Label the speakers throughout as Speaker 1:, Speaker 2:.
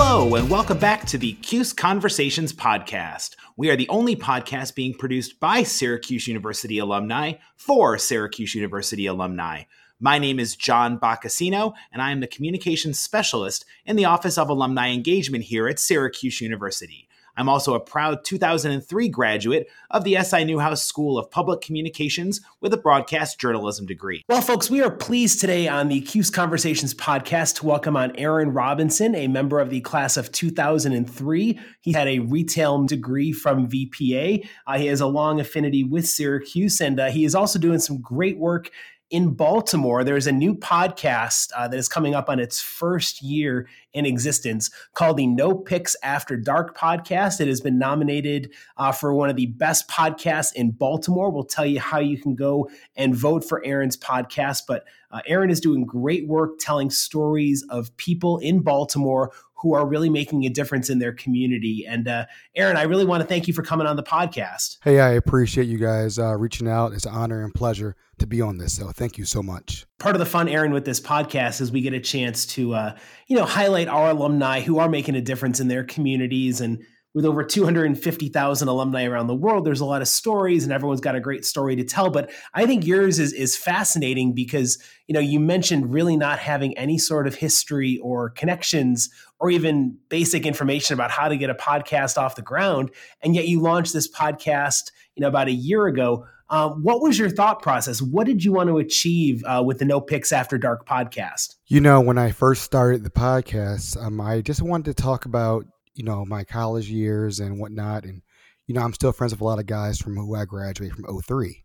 Speaker 1: Hello, and welcome back to the Cuse Conversations podcast. We are the only podcast being produced by Syracuse University alumni for Syracuse University alumni. My name is John Boccacino, and I am the communications specialist in the Office of Alumni Engagement here at Syracuse University. I'm also a proud 2003 graduate of the SI Newhouse School of Public Communications with a broadcast journalism degree. Well, folks, we are pleased today on the Cuse Conversations podcast to welcome on Aaron Robinson, a member of the class of 2003. He had a retail degree from VPA. Uh, he has a long affinity with Syracuse, and uh, he is also doing some great work in Baltimore, there's a new podcast uh, that is coming up on its first year in existence called the No Picks After Dark podcast. It has been nominated uh, for one of the best podcasts in Baltimore. We'll tell you how you can go and vote for Aaron's podcast. But uh, Aaron is doing great work telling stories of people in Baltimore who are really making a difference in their community. And uh, Aaron, I really want to thank you for coming on the podcast.
Speaker 2: Hey, I appreciate you guys uh, reaching out. It's an honor and pleasure to be on this. So thank you so much.
Speaker 1: Part of the fun, Aaron, with this podcast is we get a chance to, uh, you know, highlight our alumni who are making a difference in their communities and with over 250,000 alumni around the world, there's a lot of stories and everyone's got a great story to tell. But I think yours is, is fascinating because, you know, you mentioned really not having any sort of history or connections or even basic information about how to get a podcast off the ground. And yet you launched this podcast, you know, about a year ago. Uh, what was your thought process? What did you want to achieve uh, with the No Picks After Dark podcast?
Speaker 2: You know, when I first started the podcast, um, I just wanted to talk about you know my college years and whatnot and you know i'm still friends with a lot of guys from who i graduated from 03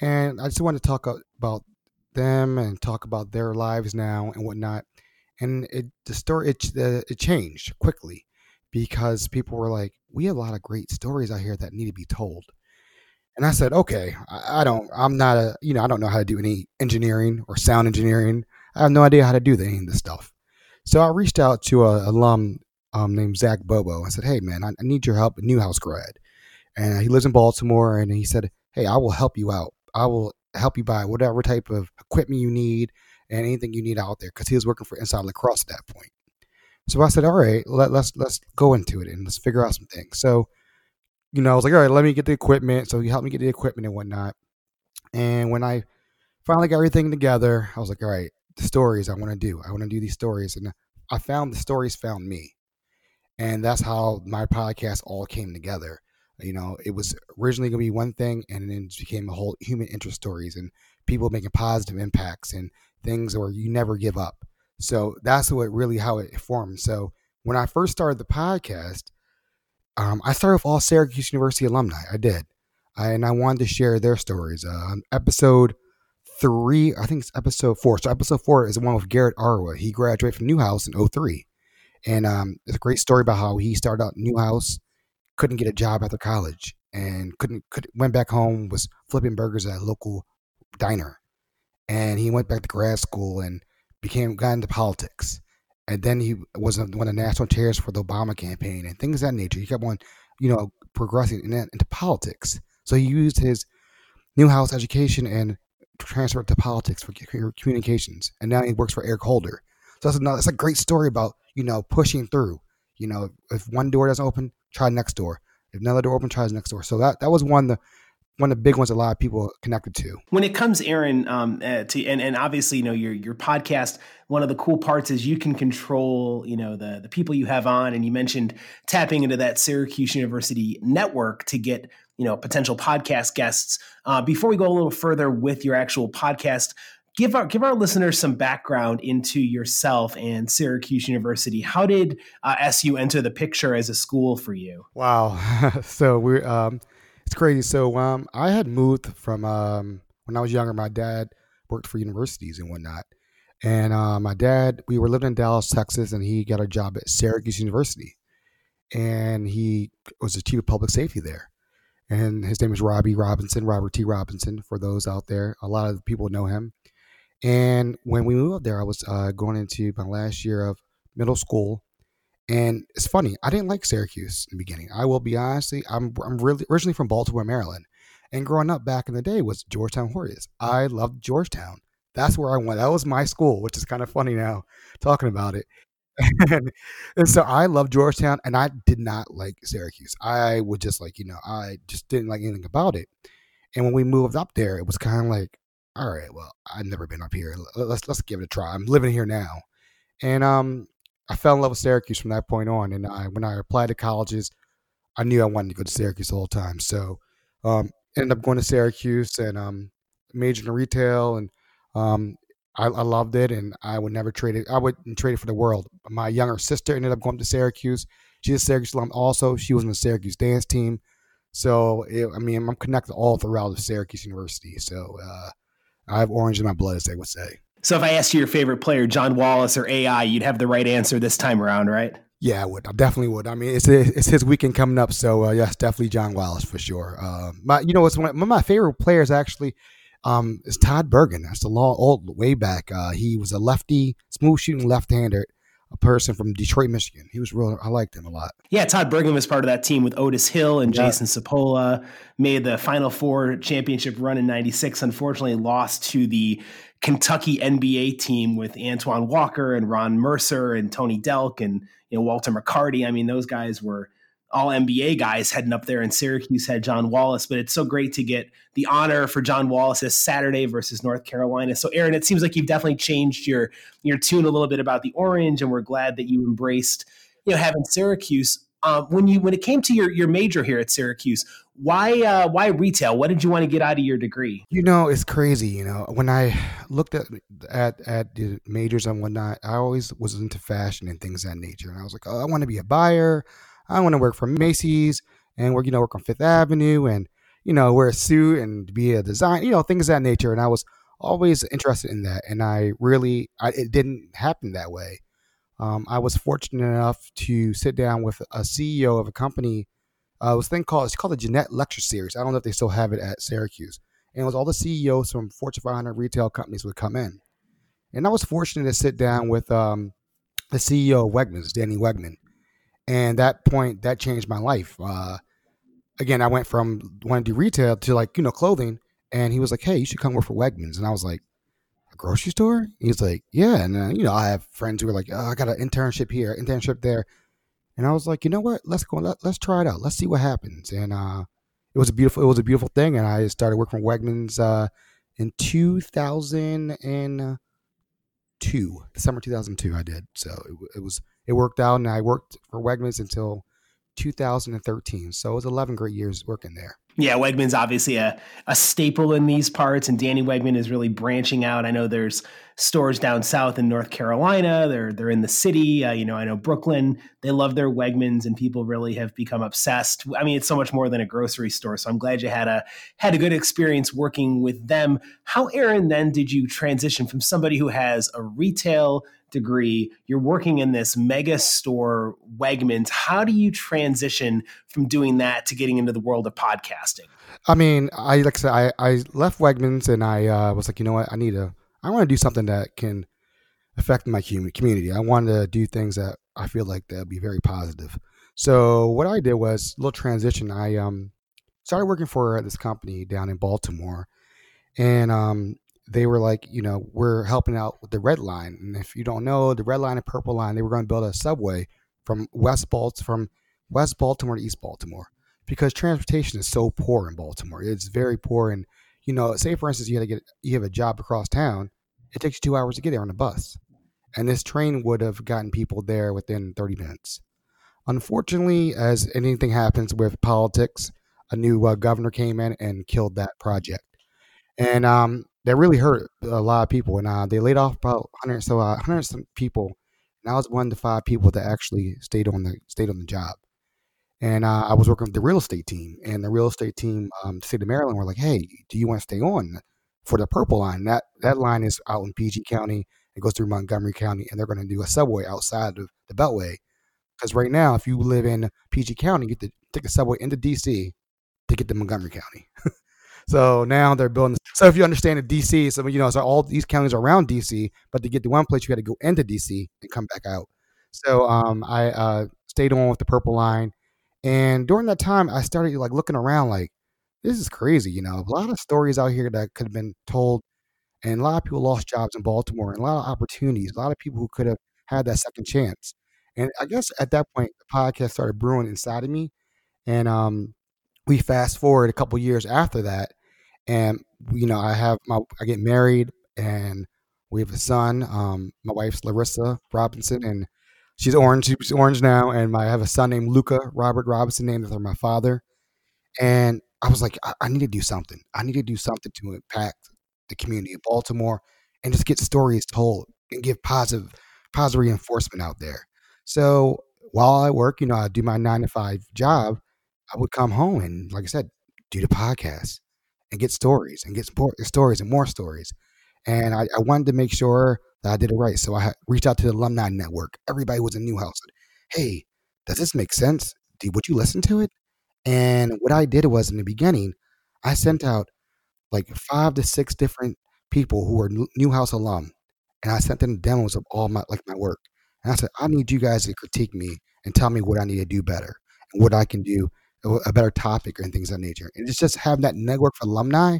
Speaker 2: and i just wanted to talk about them and talk about their lives now and whatnot. And it the story it, uh, it changed quickly because people were like we have a lot of great stories out here that need to be told. And i said okay I, I don't i'm not a you know i don't know how to do any engineering or sound engineering. I have no idea how to do any of this stuff. So i reached out to a alum um, named Zach Bobo. I said, "Hey, man, I, need your help, a Newhouse grad." And he lives in Baltimore, and he said, "Hey, I will help you out. I will help you buy whatever type of equipment you need and anything you need out there." Because he was working for Inside Lacrosse at that point. So I said, "All right, let, let's let's go into it and let's figure out some things." So, you know, I was like, "All right, let me get the equipment." So he helped me get the equipment and whatnot. And when I finally got everything together, I was like, "All right, the stories I want to do. I want to do these stories." And I found the stories found me and that's how my podcast all came together. You know it was originally going to be one thing and then it became a whole human interest stories and people making positive impacts and things where you never give up. So that's what really how it formed. So when i first started the podcast um, i started with all syracuse university alumni. I did. I, and i wanted to share their stories. Uh, episode three i think it's episode four. So episode four is the one with garrett arwa. He graduated from newhouse in 03 and um, it's a great story about how he started out in Newhouse, couldn't get a job after college, and couldn't could went back home was flipping burgers at a local diner, and he went back to grad school and became got into politics, and then he was one of the national chairs for the Obama campaign and things of that nature. He kept on, you know, progressing in, into politics. So he used his Newhouse education and transferred to politics for communications, and now he works for Eric Holder. So that's, another, that's a great story about you know, pushing through. You know, if one door doesn't open, try next door. If another door opens, try next door. So that that was one the one of the big ones a lot of people connected to.
Speaker 1: When it comes, Aaron, um, uh, to and, and obviously, you know, your your podcast. One of the cool parts is you can control, you know, the the people you have on, and you mentioned tapping into that Syracuse University network to get you know potential podcast guests. Uh, before we go a little further with your actual podcast, give our give our listeners some background into yourself and Syracuse University. How did uh, SU enter the picture as a school for you?
Speaker 2: Wow, so we're um, it's crazy. So um, I had moved from um, when I was younger. My dad worked for universities and whatnot, and uh, my dad we were living in Dallas, Texas, and he got a job at Syracuse University, and he was the chief of public safety there. And his name is Robbie Robinson, Robert T. Robinson, for those out there. A lot of people know him and when we moved up there, I was uh, going into my last year of middle school. And it's funny, I didn't like Syracuse in the beginning. I will be honest, I'm, I'm really originally from Baltimore, Maryland. And growing up back in the day was Georgetown Warriors. I loved Georgetown. That's where I went. That was my school, which is kind of funny now talking about it. and, and so I love Georgetown, and I did not like Syracuse. I would just like you know I just didn't like anything about it. And when we moved up there, it was kind of like, all right, well, I've never been up here. Let's let's give it a try. I'm living here now, and um, I fell in love with Syracuse from that point on. And I, when I applied to colleges, I knew I wanted to go to Syracuse the whole time. So um, ended up going to Syracuse and um, majored in retail, and um, I, I, loved it. And I would never trade it. I wouldn't trade it for the world. My younger sister ended up going to Syracuse. She's a Syracuse alum also. She was in the Syracuse dance team. So it, I mean, I'm connected all throughout the Syracuse University. So uh, I have orange in my blood, as they would say.
Speaker 1: So if I asked you your favorite player, John Wallace or AI, you'd have the right answer this time around, right?
Speaker 2: Yeah, I would. I definitely would. I mean, it's it's his weekend coming up, so uh, yes, definitely John Wallace for sure. Uh, my, you know, it's one of my favorite players actually. Um, is Todd Burgan. That's the long old way back. Uh, he was a lefty, smooth shooting left-hander a person from Detroit, Michigan. He was real. I liked him a lot.
Speaker 1: Yeah, Todd Burgan was part of that team with Otis Hill and yeah. Jason Cipolla. Made the Final Four championship run in '96. Unfortunately, lost to the Kentucky NBA team with Antoine Walker and Ron Mercer and Tony Delk and you know Walter McCarty. I mean, those guys were all NBA guys heading up there, and Syracuse had John Wallace. But it's so great to get the honor for John Wallace this Saturday versus North Carolina. So, Aaron, it seems like you've definitely changed your your tune a little bit about the orange, and we're glad that you embraced you know having Syracuse. Um, when you when it came to your your major here at Syracuse, why uh, why retail? What did you want to get out of your degree?
Speaker 2: You know, it's crazy. You know, when I looked at at at the majors and whatnot, I always was into fashion and things that nature, and I was like, oh, I want to be a buyer. I want to work for Macy's and work, you know, work on Fifth Avenue and, you know, wear a suit and be a design, you know, things of that nature. And I was always interested in that. And I really, I, it didn't happen that way. Um, I was fortunate enough to sit down with a CEO of a company. Uh, it was thing called, it's called the Jeanette Lecture Series. I don't know if they still have it at Syracuse. And it was all the CEOs from Fortune 500 retail companies would come in. And I was fortunate to sit down with um, the CEO of Wegmans, Danny Wegman and that point that changed my life. Uh, again, I went from wanting to do retail to like you know clothing, and he was like, "Hey, you should come work for Wegmans," and I was like, "A grocery store?" He's like, "Yeah," and uh, you know I have friends who are like, oh, "I got an internship here, internship there," and I was like, "You know what? Let's go. Let, let's try it out. Let's see what happens." And uh, it was a beautiful, it was a beautiful thing, and I started working for Wegmans uh, in two thousand and two, summer two thousand two. I did so it, it was it worked out, and I worked for Wegmans until 2013. So it was 11 great years working there.
Speaker 1: Yeah, Wegman's obviously a, a staple in these parts, and Danny Wegman is really branching out. I know there's stores down south in North Carolina. They're they're in the city. Uh, you know, I know Brooklyn. They love their Wegmans, and people really have become obsessed. I mean, it's so much more than a grocery store. So I'm glad you had a had a good experience working with them. How, Aaron, then did you transition from somebody who has a retail degree, you're working in this mega store, Wegmans. How do you transition from doing that to getting into the world of podcasting?
Speaker 2: I mean, I like I said, I, I left Wegmans and I uh, was like, you know what, I need to, I want to do something that can affect my community. I wanted to do things that I feel like that'll be very positive. So what I did was a little transition. I um started working for this company down in Baltimore, and um they were like, you know, we're helping out with the red line. And if you don't know, the red line and purple line, they were going to build a subway from West Balt from West Baltimore to East Baltimore because transportation is so poor in Baltimore. It's very poor. And, you know, say for instance, you had to get, you have a job across town, it takes you two hours to get there on a bus. And this train would have gotten people there within 30 minutes. Unfortunately, as anything happens with politics, a new uh, governor came in and killed that project. And um, that really hurt a lot of people. And uh, they laid off about 100 so uh, 100 some people. And I was one of the five people that actually stayed on the stayed on the job. And uh, I was working with the real estate team, and the real estate team, um, state of Maryland, were like, "Hey, do you want to stay on for the purple line? That that line is out in PG County. It goes through Montgomery County, and they're going to do a subway outside of the Beltway. Because right now, if you live in PG County, you get to take a subway into DC to get to Montgomery County. So now they're building. So if you understand the DC, so you know, so all these counties are around DC, but to get to one place, you got to go into DC and come back out. So um, I uh, stayed on with the Purple Line, and during that time, I started like looking around, like this is crazy. You know, a lot of stories out here that could have been told, and a lot of people lost jobs in Baltimore, and a lot of opportunities. A lot of people who could have had that second chance. And I guess at that point, the podcast started brewing inside of me. And um, we fast forward a couple years after that, and you know, I have my I get married, and we have a son. Um, my wife's Larissa Robinson, and she's orange. She's orange now, and my, I have a son named Luca Robert Robinson, named after my father. And I was like, I, I need to do something. I need to do something to impact the community of Baltimore and just get stories told and give positive positive reinforcement out there. So while I work, you know, I do my nine to five job. I would come home and, like I said, do the podcast and get stories and get support, stories and more stories. And I, I, wanted to make sure that I did it right. So I reached out to the alumni network. Everybody was in Newhouse. Hey, does this make sense? would you listen to it? And what I did was in the beginning, I sent out like five to six different people who were Newhouse alum, and I sent them demos of all my like my work. And I said, I need you guys to critique me and tell me what I need to do better and what I can do a better topic and things of that nature. And it's just having that network for alumni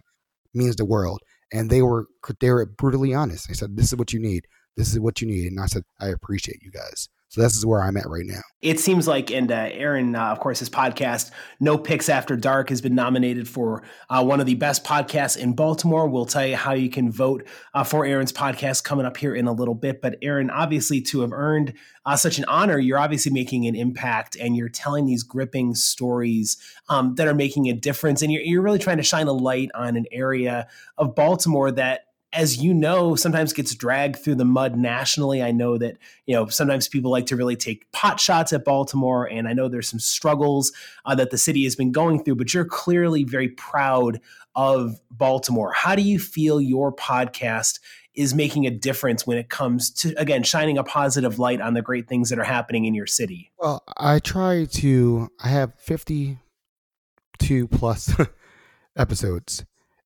Speaker 2: means the world. And they were they were brutally honest. They said, "This is what you need. This is what you need." And I said, "I appreciate you guys." So this is where I'm at right now.
Speaker 1: It seems like, and uh, Aaron, uh, of course, his podcast, No Picks After Dark, has been nominated for uh, one of the best podcasts in Baltimore. We'll tell you how you can vote uh, for Aaron's podcast coming up here in a little bit. But Aaron, obviously, to have earned uh, such an honor, you're obviously making an impact and you're telling these gripping stories um, that are making a difference. And you're, you're really trying to shine a light on an area of Baltimore that as you know, sometimes gets dragged through the mud nationally. I know that, you know, sometimes people like to really take pot shots at Baltimore, and I know there's some struggles uh, that the city has been going through, but you're clearly very proud of Baltimore. How do you feel your podcast is making a difference when it comes to, again, shining a positive light on the great things that are happening in your city?
Speaker 2: Well, I try to, I have 52 plus episodes,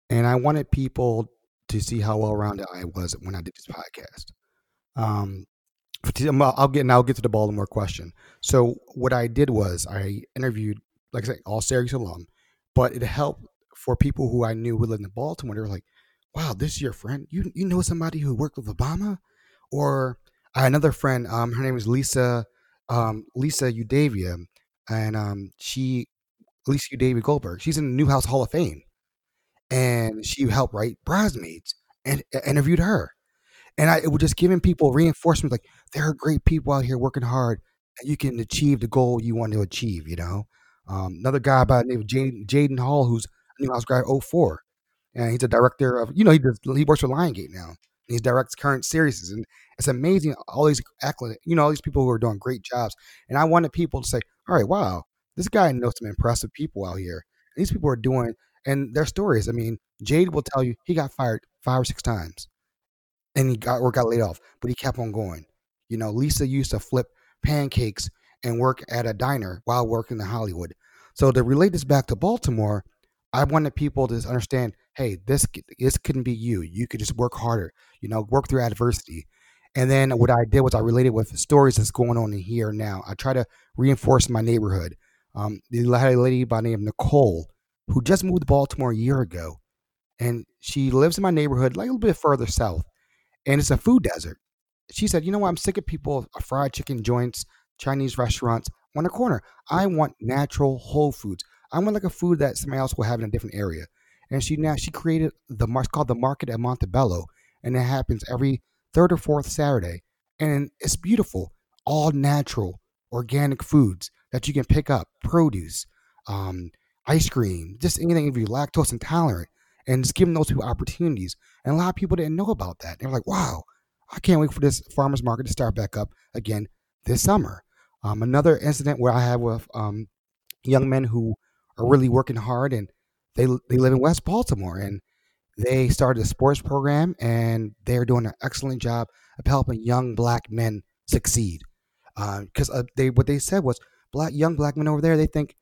Speaker 2: and I wanted people to see how well rounded I was when I did this podcast. Um, I'll get now. Get to the Baltimore question. So what I did was I interviewed, like I said, all Syracuse alum, but it helped for people who I knew who lived in Baltimore. They were like, "Wow, this is your friend. You you know somebody who worked with Obama?" Or another friend. Um, her name is Lisa, um, Lisa Udavia, and um, she, Lisa Udavia Goldberg. She's in the Newhouse Hall of Fame and she helped write Bridesmaids and interviewed her. And I, it was just giving people reinforcement like there are great people out here working hard and you can achieve the goal you want to achieve, you know. Um, another guy by the name of Jaden, Hall, who's a Newhouse guy 04. And he's a director of, you know, he does, he works for Lionsgate now. He directs current series. And it's amazing, all these accolades, you know, all these people who are doing great jobs. And I wanted people to say, all right, wow, this guy knows some impressive people out here. And these people are doing and their stories. I mean, Jade will tell you he got fired five or six times, and he got or got laid off, but he kept on going. You know, Lisa used to flip pancakes and work at a diner while working in Hollywood. So to relate this back to Baltimore, I wanted people to understand, hey, this this couldn't be you. You could just work harder. You know, work through adversity. And then what I did was I related with stories that's going on in here now. I try to reinforce my neighborhood. Um, the lady by the name of Nicole who just moved to Baltimore a year ago. And she lives in my neighborhood, like a little bit further south. And it's a food desert. She said, You know what? I'm sick of people, uh, fried chicken joints, Chinese restaurants on the corner. I want natural whole foods. I want like a food that somebody else will have in a different area. And she now she created the it's called the Market at Montebello, and it happens every third or fourth Saturday. And it's beautiful, all natural, organic foods that you can pick up, produce, um, ice cream, just anything if you're lactose intolerant, and just giving those people opportunities. And a lot of people didn't know about that. They were like, wow, I can't wait for this farmer's market to start back up again this summer. Um, another incident where I have with um, young men who are really working hard and they, they live in West Baltimore and they started a sports program and they're doing an excellent job of helping young black men succeed. Because uh, uh, they what they said was black young black men over there they think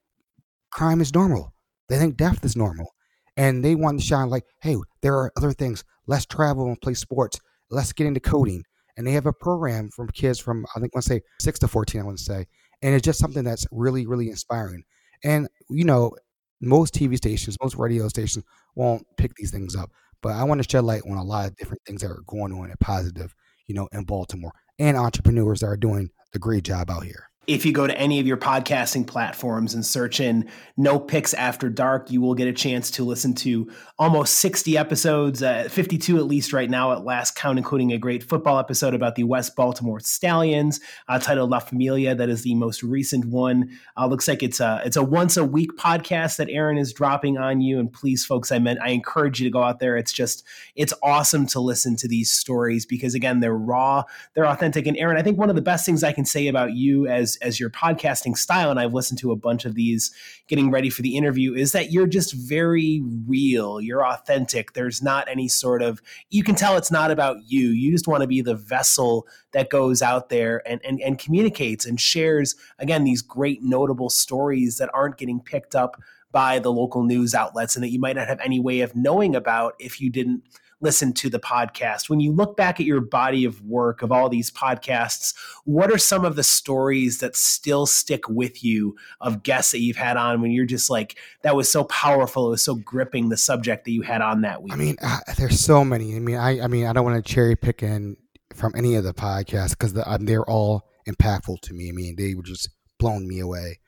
Speaker 2: crime is normal. They think death is normal. And they want to shine like, hey, there are other things. Let's travel and play sports. Let's get into coding. And they have a program from kids from, I think, let's say six to 14, I want to say. And it's just something that's really, really inspiring. And, you know, most TV stations, most radio stations won't pick these things up. But I want to shed light on a lot of different things that are going on and positive, you know, in Baltimore. and entrepreneurs that are doing a great job out here
Speaker 1: if you go to any of your podcasting platforms and search in No Picks After Dark, you will get a chance to listen to almost 60 episodes, uh, 52 at least right now at last count, including a great football episode about the West Baltimore Stallions uh, titled La Familia. That is the most recent one. Uh, looks like it's a, it's a once a week podcast that Aaron is dropping on you. And please, folks, I meant I encourage you to go out there. It's just, it's awesome to listen to these stories because, again, they're raw, they're authentic. And Aaron, I think one of the best things I can say about you as as your podcasting style and I've listened to a bunch of these getting ready for the interview is that you're just very real. You're authentic. There's not any sort of you can tell it's not about you. You just want to be the vessel that goes out there and and, and communicates and shares again these great notable stories that aren't getting picked up by the local news outlets and that you might not have any way of knowing about if you didn't listen to the podcast. When you look back at your body of work of all these podcasts, what are some of the stories that still stick with you of guests that you've had on when you're just like, that was so powerful, it was so gripping the subject that you had on that week?
Speaker 2: I mean, uh, there's so many. I mean, I, I mean, I don't want to cherry pick in from any of the podcasts because the, um, they're all impactful to me. I mean, they were just blown me away.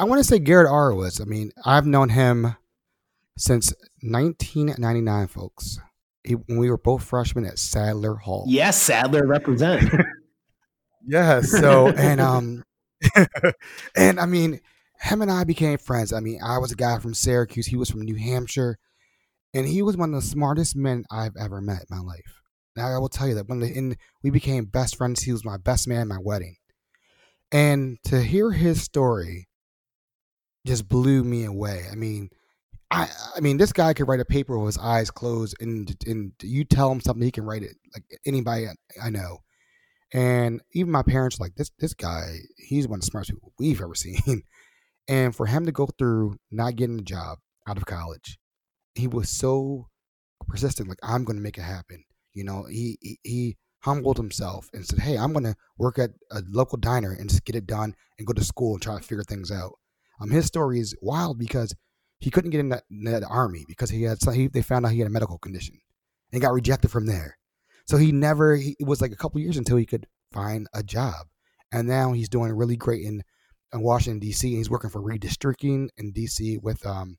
Speaker 2: I want to say Garrett Arowitz. I mean, I've known him since 1999, folks he, when we were both freshmen at Sadler Hall.
Speaker 1: Yes, Sadler represent.
Speaker 2: yeah. So and um and I mean, him and I became friends. I mean, I was a guy from Syracuse. He was from New Hampshire, and he was one of the smartest men I've ever met in my life. Now I will tell you that when the, in, we became best friends, he was my best man at my wedding, and to hear his story just blew me away. I mean, I I mean, this guy could write a paper with his eyes closed, and and you tell him something, he can write it like anybody I know. And even my parents like this. This guy, he's one of the smartest people we've ever seen. And for him to go through not getting a job out of college, he was so persistent. Like I'm going to make it happen. You know, he, he he humbled himself and said, "Hey, I'm going to work at a local diner and just get it done and go to school and try to figure things out." Um, his story is wild because he couldn't get in that, that army because he had he, they found out he had a medical condition and got rejected from there. So he never he, it was like a couple years until he could find a job. And now he's doing really great in, in Washington D.C. and he's working for redistricting in D.C. with um,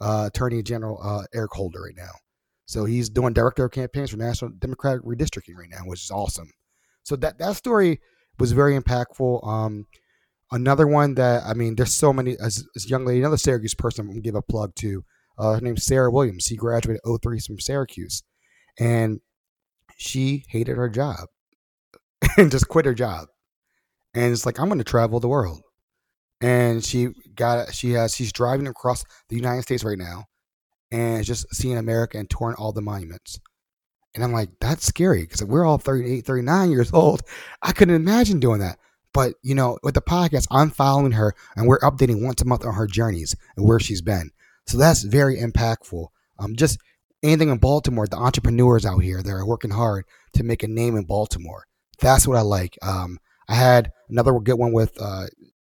Speaker 2: uh, Attorney General uh, Eric Holder right now. So he's doing director of campaigns for National Democratic Redistricting right now, which is awesome. So that that story was very impactful. Um, Another one that I mean, there's so many. As, as young lady, another Syracuse person, I'm gonna give a plug to. Uh, her name's Sarah Williams. She graduated 03 from Syracuse, and she hated her job and just quit her job. And it's like I'm to travel the world. And she got she has she's driving across the United States right now, and just seeing America and touring all the monuments. And I'm like, that's scary because we're all 38, 39 years old. I couldn't imagine doing that. But you know, with the podcast, I'm following her and we're updating once a month on her journeys and where she's been. So that's very impactful. Um, just anything in Baltimore, the entrepreneurs out here that are working hard to make a name in Baltimore. That's what I like. Um, I had another good one with uh,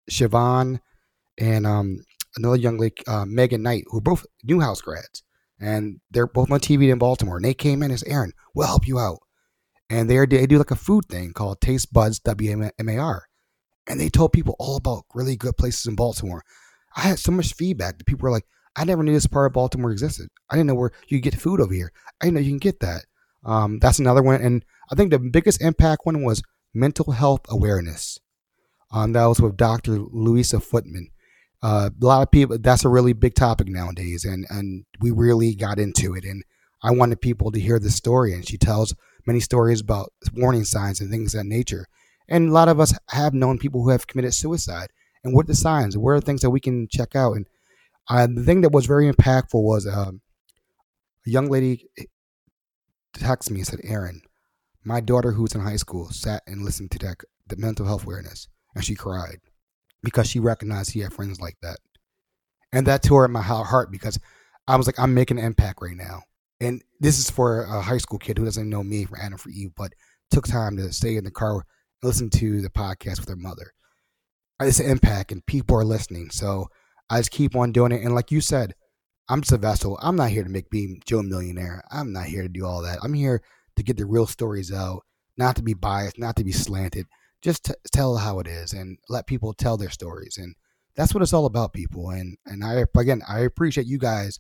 Speaker 2: Siobhan and um, another young lady, uh, Megan Knight, who are both Newhouse grads, and they're both on TV in Baltimore. And they came in as Aaron, we'll help you out. And they they do like a food thing called Taste Buds W M A R and they told people all about really good places in Baltimore. I had so much feedback that people were like, I never knew this part of Baltimore existed. I didn't know where you get food over here. I didn't know you can get that. Um, that's another one. And I think the biggest impact one was mental health awareness. Um, that was with Dr. Louisa Footman. Uh, a lot of people, that's a really big topic nowadays. And, and we really got into it. And I wanted people to hear the story. And she tells many stories about warning signs and things of that nature. And a lot of us have known people who have committed suicide. And what are the signs? What are things that we can check out? And uh, the thing that was very impactful was um, a young lady texted me and said, Aaron, my daughter who's in high school sat and listened to that, the mental health awareness, and she cried because she recognized she had friends like that. And that tore at my heart because I was like, I'm making an impact right now. And this is for a high school kid who doesn't know me from Adam for Eve, but took time to stay in the car listen to the podcast with their mother. Uh, it's an impact, and people are listening. So I just keep on doing it. And like you said, I'm just a vessel. I'm not here to make me Joe Millionaire. I'm not here to do all that. I'm here to get the real stories out, not to be biased, not to be slanted. Just t- tell how it is and let people tell their stories. And that's what it's all about, people. And and I again, I appreciate you guys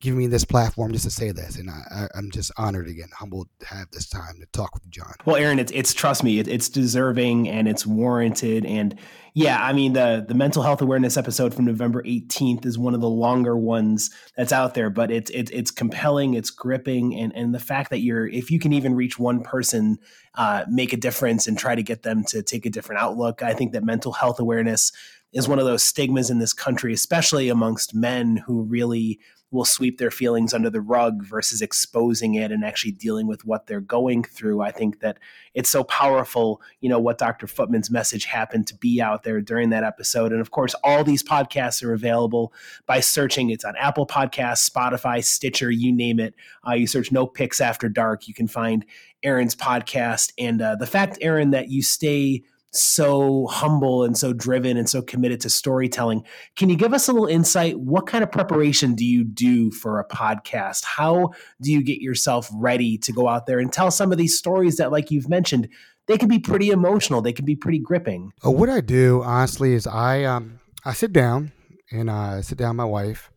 Speaker 2: giving me this platform just to say this, and I, am just honored again, humbled to have this time to talk with John.
Speaker 1: Well, Aaron, it's it's trust me, it, it's deserving and it's warranted, and yeah, I mean the the mental health awareness episode from November 18th is one of the longer ones that's out there, but it's it's it's compelling, it's gripping, and and the fact that you're if you can even reach one person, uh, make a difference and try to get them to take a different outlook, I think that mental health awareness is one of those stigmas in this country, especially amongst men who really will sweep their feelings under the rug versus exposing it and actually dealing with what they're going through. I think that it's so powerful, you know, what Dr. Footman's message happened to be out there during that episode. And of course, all these podcasts are available by searching. It's on Apple Podcasts, Spotify, Stitcher, you name it. Uh, you search No Picks After Dark, you can find Aaron's podcast. And uh, the fact, Aaron, that you stay so humble and so driven and so committed to storytelling. Can you give us a little insight? What kind of preparation do you do for a podcast? How do you get yourself ready to go out there and tell some of these stories that, like you've mentioned, they can be pretty emotional, they can be pretty gripping?
Speaker 2: Uh, what I do, honestly, is I um I sit down and I sit down my wife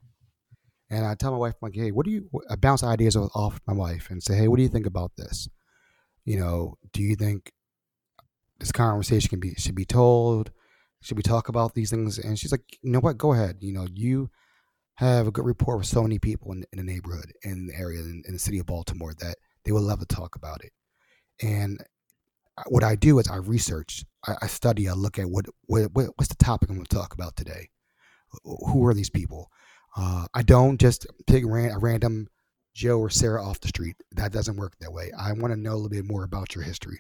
Speaker 2: and I tell my wife, like, hey, what do you? I bounce ideas off my wife and say, hey, what do you think about this? You know, do you think this conversation can be should be told? Should we talk about these things? And she's like, you know what? Go ahead. You know, you have a good rapport with so many people in, in the neighborhood, in the area, in, in, the city of Baltimore that they would love to talk about it. And what I do is I research, I, I study, I look at what, what, what's the topic I'm going to talk about today. Who are these people? Uh, I don't just pick ran, a random Joe or Sarah off the street. That doesn't work that way. I want to know a little bit more about your history.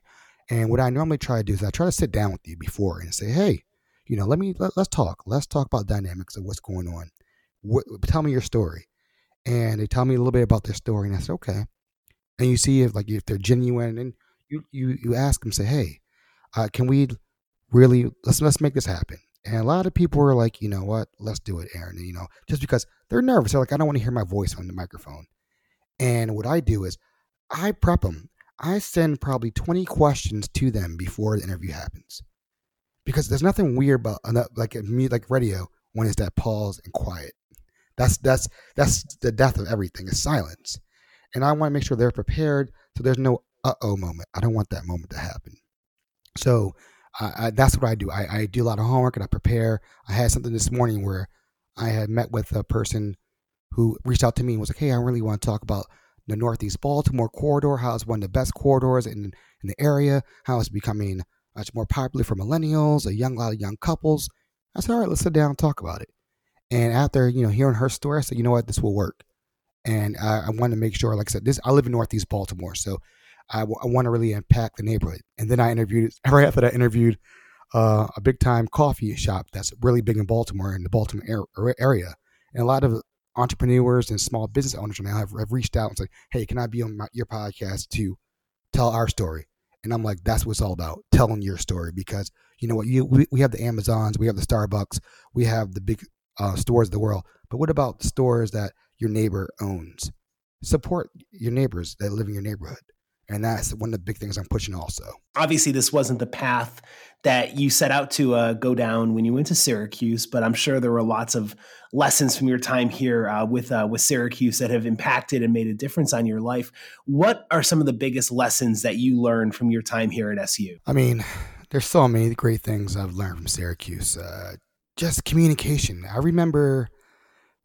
Speaker 2: And what I normally try to do is I try to sit down with you before and say, hey, you know, let me let, us talk. Let's talk about dynamics of what's going on. What, tell me your story. And they tell me a little bit about their story, and I said, okay. And you see if like if they're genuine, and you you you ask them, say, hey, uh, can we really let's let's make this happen. And a lot of people are like, you know what, let's do it, Aaron. And, you know, just because they're nervous, they're like, I don't want to hear my voice on the microphone. And what I do is I prep them. I send probably 20 questions to them before the interview happens. Because there's nothing weird about like me like radio when it's that pause and quiet. That's that's that's the death of everything is silence. And I want to make sure they're prepared so there's no uh-oh moment. I don't want that moment to happen. So I, that's what I do. I, I do a lot of homework and I prepare. I had something this morning where I had met with a person who reached out to me and was like, "Hey, I really want to talk about the Northeast Baltimore corridor, how it's one of the best corridors in, in the area, how it's becoming much more popular for millennials, a young lot of young couples. I said, all right, let's sit down and talk about it. And after you know hearing her story, I said, you know what, this will work. And I, I want to make sure, like I said, this I live in Northeast Baltimore, so I, w- I want to really impact the neighborhood. And then I interviewed right after that, I interviewed uh, a big time coffee shop that's really big in Baltimore in the Baltimore area, and a lot of entrepreneurs and small business owners now have, have reached out and said, "Hey, can I be on my, your podcast to tell our story?" And I'm like, "That's what it's all about, telling your story." Because you know what, you we, we have the Amazons, we have the Starbucks, we have the big uh, stores of the world, but what about the stores that your neighbor owns? Support your neighbors that live in your neighborhood. And that's one of the big things I'm pushing also.
Speaker 1: Obviously, this wasn't the path that you set out to uh, go down when you went to Syracuse, but I'm sure there were lots of lessons from your time here uh, with uh, with Syracuse that have impacted and made a difference on your life. What are some of the biggest lessons that you learned from your time here at SU?
Speaker 2: I mean, there's so many great things I've learned from Syracuse. Uh, just communication. I remember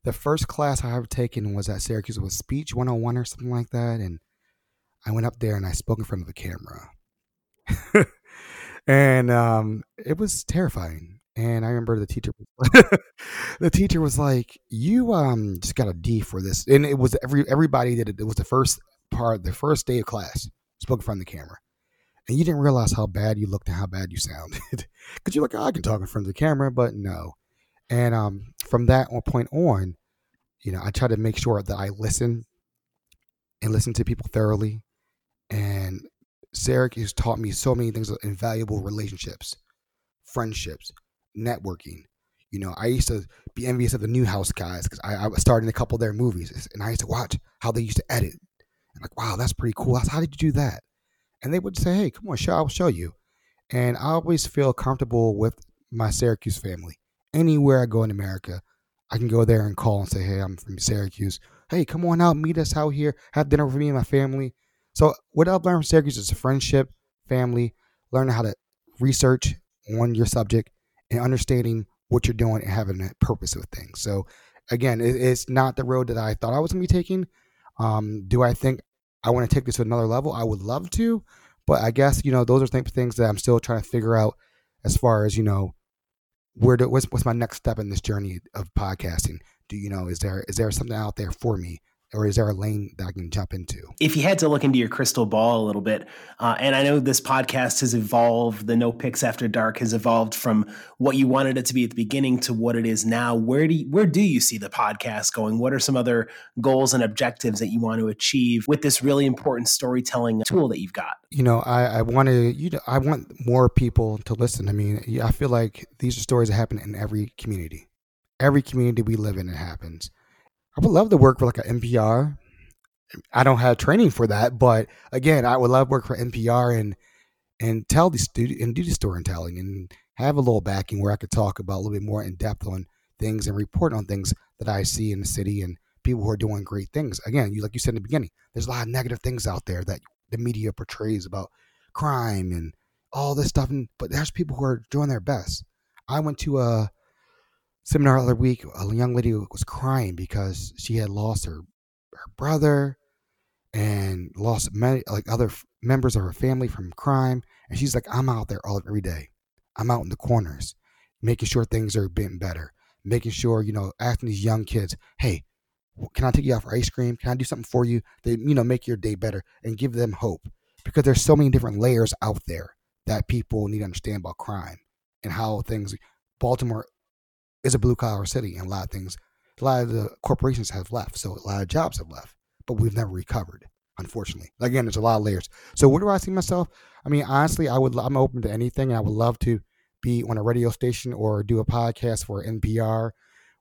Speaker 2: the first class I ever taken was at Syracuse was speech 101 or something like that, and I went up there and I spoke in front of the camera. and um, it was terrifying. And I remember the teacher, the teacher was like, "You um just got a D for this," and it was every everybody did it. It was the first part, the first day of class, spoke in front of the camera, and you didn't realize how bad you looked and how bad you sounded, because you're like, oh, "I can talk in front of the camera," but no. And um, from that point on, you know, I try to make sure that I listen and listen to people thoroughly and has taught me so many things invaluable relationships, friendships, networking. You know, I used to be envious of the Newhouse guys because I, I was starting a couple of their movies and I used to watch how they used to edit. And like, wow, that's pretty cool. How did you do that? and they would say, "Hey, come on, show I'll show you." And I always feel comfortable with my Syracuse family. Anywhere I go in America, I can go there and call and say, "Hey, I'm from Syracuse. Hey, come on out, meet us out here, have dinner with me and my family." So what I've learned from Syracuse is friendship, family, learning how to research on your subject and understanding what you're doing and having a purpose with things. So again, it, it's not the road that I thought I was going to be taking. Um, do I think I want to take this to another level? I would love to, but I guess you know those are things that I'm still trying to figure out as far as you know where do, what's what's my next step in this journey of podcasting. Do you know is there is there something out there for me or is there a lane that I can jump into?
Speaker 1: If you had to look into your crystal ball a little bit, uh, and I know this podcast has evolved, the No Picks After Dark has evolved from what you wanted it to be at the beginning to what it is now. Where do you, where do you see the podcast going? What are some other goals and objectives that you want to achieve with this really important storytelling tool that you've got?
Speaker 2: You know, I, I want to, you know, I want more people to listen. I mean, I feel like these are stories that happen in every community. Every community we live in, it happens I would love to work for like an NPR. I don't have training for that, but again, I would love to work for NPR and and tell the student and do the storytelling and have a little backing where I could talk about a little bit more in depth on things and report on things that I see in the city and people who are doing great things. Again, you like you said in the beginning, there's a lot of negative things out there that the media portrays about crime and all this stuff, and but there's people who are doing their best. I went to a seminar the other week, a young lady was crying because she had lost her her brother and lost many like other members of her family from crime, and she's like, "I'm out there all every day. I'm out in the corners, making sure things are getting better, making sure you know, asking these young kids, hey." Can I take you out for ice cream? Can I do something for you that you know make your day better and give them hope? Because there's so many different layers out there that people need to understand about crime and how things Baltimore is a blue collar city, and a lot of things, a lot of the corporations have left, so a lot of jobs have left, but we've never recovered. Unfortunately, again, there's a lot of layers. So where do I see myself? I mean, honestly, I would. I'm open to anything. I would love to be on a radio station or do a podcast for NPR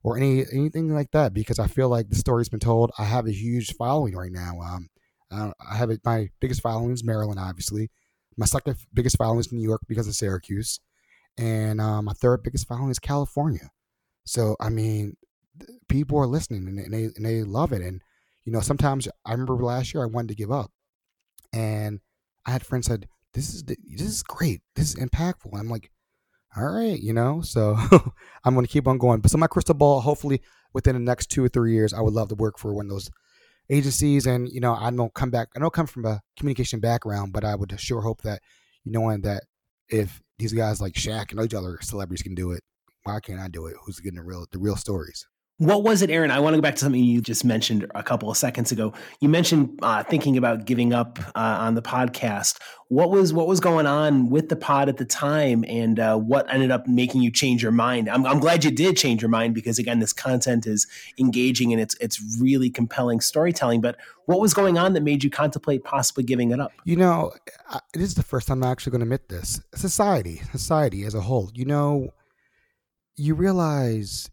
Speaker 2: or any anything like that because I feel like the story's been told. I have a huge following right now. Um, I have it, my biggest following is Maryland, obviously. My second biggest following is New York because of Syracuse, and um, my third biggest following is California. So I mean, people are listening and they and they love it. And you know, sometimes I remember last year I wanted to give up, and I had friends said, "This is this is great. This is impactful." And I'm like, "All right, you know." So I'm going to keep on going. But so my crystal ball, hopefully within the next two or three years, I would love to work for one of those agencies. And you know, I don't come back. I don't come from a communication background, but I would sure hope that you know, that if these guys like Shaq and those other celebrities can do it, why can't I do it? Who's getting the real the real stories?
Speaker 1: What was it, Aaron? I want to go back to something you just mentioned a couple of seconds ago. You mentioned uh, thinking about giving up uh, on the podcast. What was what was going on with the pod at the time, and uh, what ended up making you change your mind? I'm, I'm, glad you did change your mind because again, this content is engaging and it's it's really compelling storytelling. But what was going on that made you contemplate possibly giving it up?
Speaker 2: You know, this is the first time I'm actually going to admit this. Society, society as a whole. You know you realize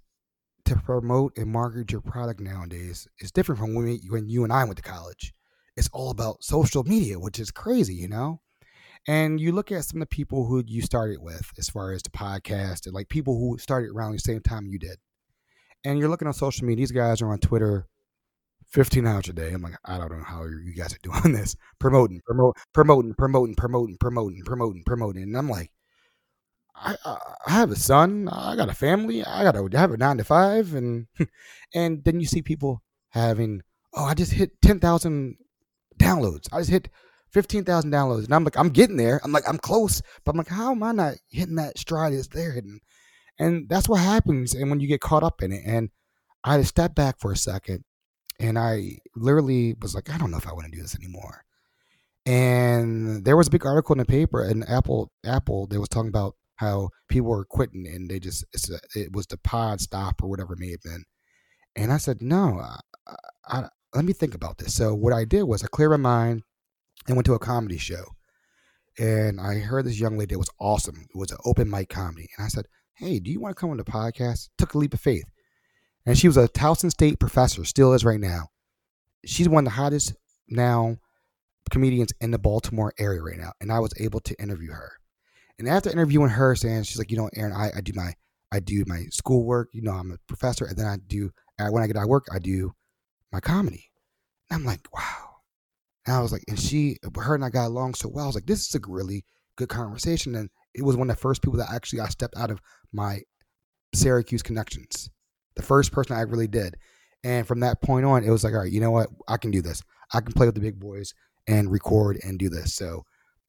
Speaker 2: to promote and market your product nowadays is different from when, we, when you and I went to college. It's all about social media, which is crazy, you know? And you look at some of the people who you started with, as far as the podcast, and like people who started around the same time you did. And you're looking on social media, these guys are on Twitter 15 hours a day. I'm like, I don't know how you guys are doing this. Promoting, promote, promoting, promoting, promoting, promoting, promoting, promoting. And I'm like, I, I have a son, I got a family, I got to have a nine to five, and and then you see people having, oh, I just hit ten thousand downloads, I just hit fifteen thousand downloads, and I'm like, I'm getting there, I'm like, I'm close, but I'm like, how am I not hitting that stride that's there hitting? And that's what happens, and when you get caught up in it, and I had to step back for a second, and I literally was like, I don't know if I want to do this anymore. And there was a big article in the paper, and Apple, Apple, they was talking about how people were quitting and they just a, it was the pod stop or whatever it may have been. And I said, no, I, I, let me think about this. So what I did was I cleared my mind and went to a comedy show. And I heard this young lady that was awesome. It was an open mic comedy. And I said, hey, do you want to come on the podcast? Took a leap of faith. And she was a Towson State professor, still is right now. She's one of the hottest now comedians in the Baltimore area right now, and I was able to interview her. And after interviewing her, saying she's like, you know, Aaron, I, I do my I do my schoolwork. You know, I'm a professor, and then I do when I get out of work, I do my comedy. And I'm like, wow. And I was like, and she, her and I got along so well. I was like, this is a really good conversation. And it was one of the first people that actually I stepped out of my Syracuse connections. The first person I really did. And from that point on, it was like, all right, you know what? I can do this. I can play with the big boys and record and do this. So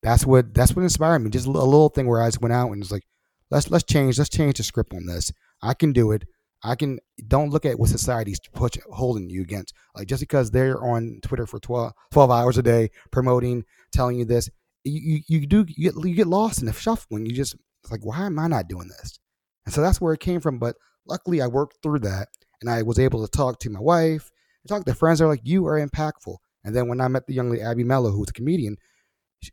Speaker 2: that's what that's what inspired me. Just a little thing where I just went out and was like, let's let's change, let's change the script on this. I can do it. I can don't look at what society's push, holding you against. Like just because they're on Twitter for 12, 12 hours a day promoting, telling you this, you, you, you do you get, you get lost in the shuffle when you just like, why am I not doing this? And so that's where it came from. But luckily, I worked through that and I was able to talk to my wife and talk to friends that are like, you are impactful. And then when I met the young lady, Abby Mello, who's a comedian,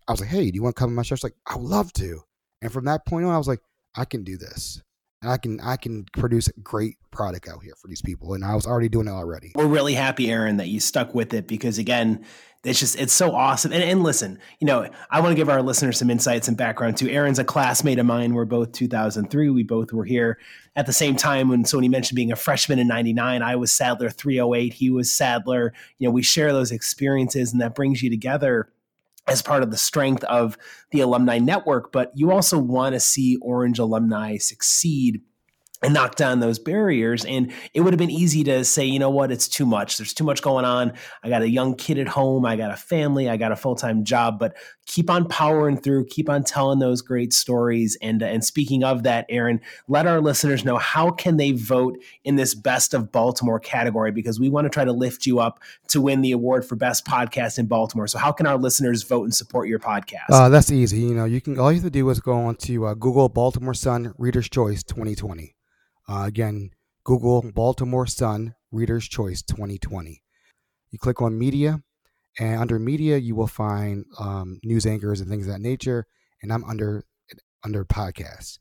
Speaker 2: I was like, hey, do you want to come to my show? She's like, I would love to. And from that point on, I was like, I can do this. And I can I can produce a great product out here for these people, and I was already doing it already.
Speaker 1: We're really happy, Aaron, that you stuck with it because again, it's just it's so awesome. And, and listen, you know, I want to give our listeners some insights and background too. Aaron's a classmate of mine. We're both 2003. We both were here at the same time when so when he mentioned being a freshman in 99, I was Sadler 308. He was Sadler. You know, we share those experiences, and that brings you together as part of the strength of the alumni network, but you also want to see Orange alumni succeed and knock down those barriers. And it would have been easy to say, you know what, it's too much. There's too much going on. I got a young kid at home. I got a family. I got a full time job. But keep on powering through. Keep on telling those great stories. And uh, and speaking of that, Aaron, let our listeners know how can they vote in this Best of Baltimore category because we want to try to lift you up to win the award for best podcast in Baltimore. So how can our listeners vote and support your podcast?
Speaker 2: Uh, that's easy. You know, you can all you have to do is go on to uh, Google Baltimore Sun Reader's Choice 2020. Uh, again, Google Baltimore Sun Reader's Choice 2020. You click on media, and under media, you will find um, news anchors and things of that nature. And I'm under under podcasts.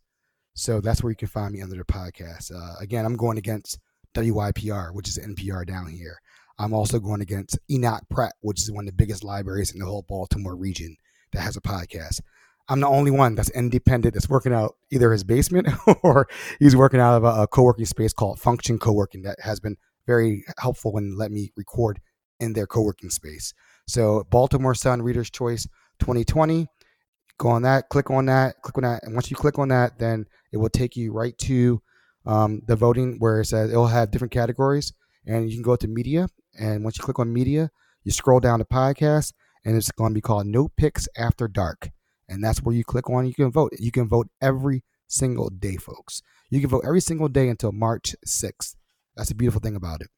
Speaker 2: So that's where you can find me under the podcast. Uh, again, I'm going against WYPR, which is NPR down here. I'm also going against Enoch Pratt, which is one of the biggest libraries in the whole Baltimore region that has a podcast. I'm the only one that's independent that's working out either his basement or he's working out of a, a co-working space called Function Co-working that has been very helpful and let me record in their co-working space. So Baltimore Sun Reader's Choice 2020. Go on that, click on that, click on that, and once you click on that, then it will take you right to um, the voting where it says it'll have different categories, and you can go to media, and once you click on media, you scroll down to podcast, and it's going to be called No Picks After Dark and that's where you click on. You can vote. You can vote every single day, folks. You can vote every single day until March 6th. That's the beautiful thing about it.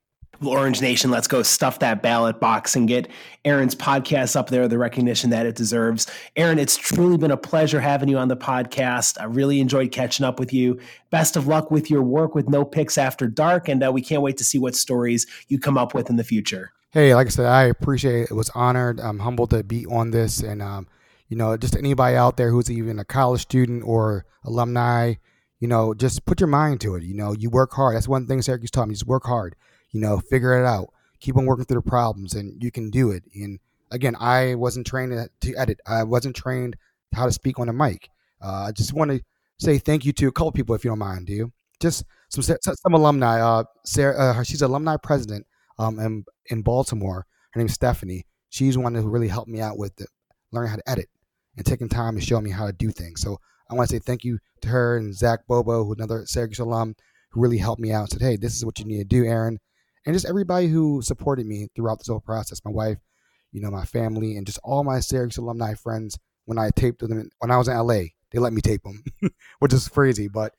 Speaker 1: Orange Nation, let's go stuff that ballot box and get Aaron's podcast up there, the recognition that it deserves. Aaron, it's truly been a pleasure having you on the podcast. I really enjoyed catching up with you. Best of luck with your work with No Picks After Dark, and uh, we can't wait to see what stories you come up with in the future.
Speaker 2: Hey, like I said, I appreciate it. It was honored. I'm humbled to be on this, and um, you know, just anybody out there who's even a college student or alumni, you know, just put your mind to it. You know, you work hard. That's one thing Syracuse taught me: just work hard. You know, figure it out. Keep on working through the problems, and you can do it. And again, I wasn't trained to edit. I wasn't trained how to speak on a mic. Uh, I just want to say thank you to a couple people, if you don't mind. Do you? Just some some alumni. Uh, Sarah, uh, she's alumni president um, in in Baltimore. Her name's Stephanie. She's one who really helped me out with the, learning how to edit and taking time to show me how to do things. So I want to say thank you to her and Zach Bobo, who's another Syracuse alum, who really helped me out. And said, "Hey, this is what you need to do, Aaron," and just everybody who supported me throughout this whole process. My wife, you know, my family, and just all my Syracuse alumni friends. When I taped them, when I was in LA, they let me tape them, which is crazy, but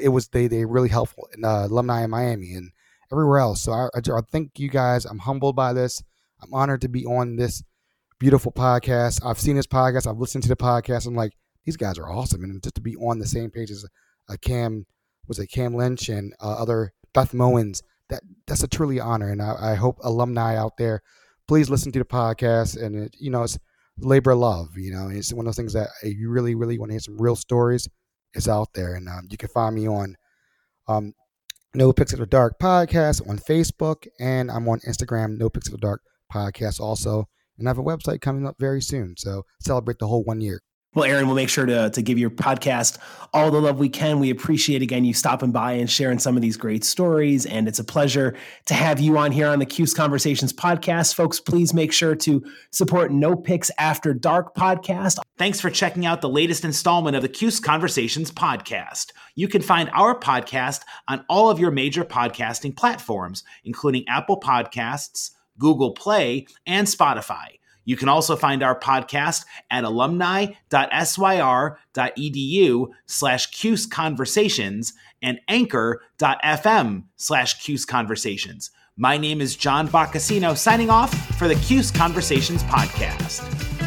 Speaker 2: it was they they really helpful. And uh, alumni in Miami and everywhere else. So I, I, I thank you guys. I'm humbled by this. I'm honored to be on this beautiful podcast. I've seen this podcast. I've listened to the podcast. I'm like, these guys are awesome, and just to be on the same page as a uh, Cam was it Cam Lynch and uh, other Beth Mowins. That that's a truly honor, and I, I, hope alumni out there, please listen to the podcast. And it, you know, it's labor love. You know, it's one of those things that you really, really want to hear some real stories. It's out there, and um, you can find me on um, No Picks After Dark podcast on Facebook, and I'm on Instagram, No Picks After Dark podcast also and I have a website coming up very soon. So celebrate the whole one year.
Speaker 1: Well, Aaron, we'll make sure to, to give your podcast all the love we can. We appreciate, again, you stopping by and sharing some of these great stories. And it's a pleasure to have you on here on the Cuse Conversations podcast. Folks, please make sure to support No Picks After Dark podcast.
Speaker 3: Thanks for checking out the latest installment of the Cuse Conversations podcast. You can find our podcast on all of your major podcasting platforms, including Apple Podcasts, Google Play, and Spotify. You can also find our podcast at alumni.syr.edu slash Cuse Conversations and anchor.fm slash Cuse Conversations. My name is John Boccacino signing off for the Cuse Conversations podcast.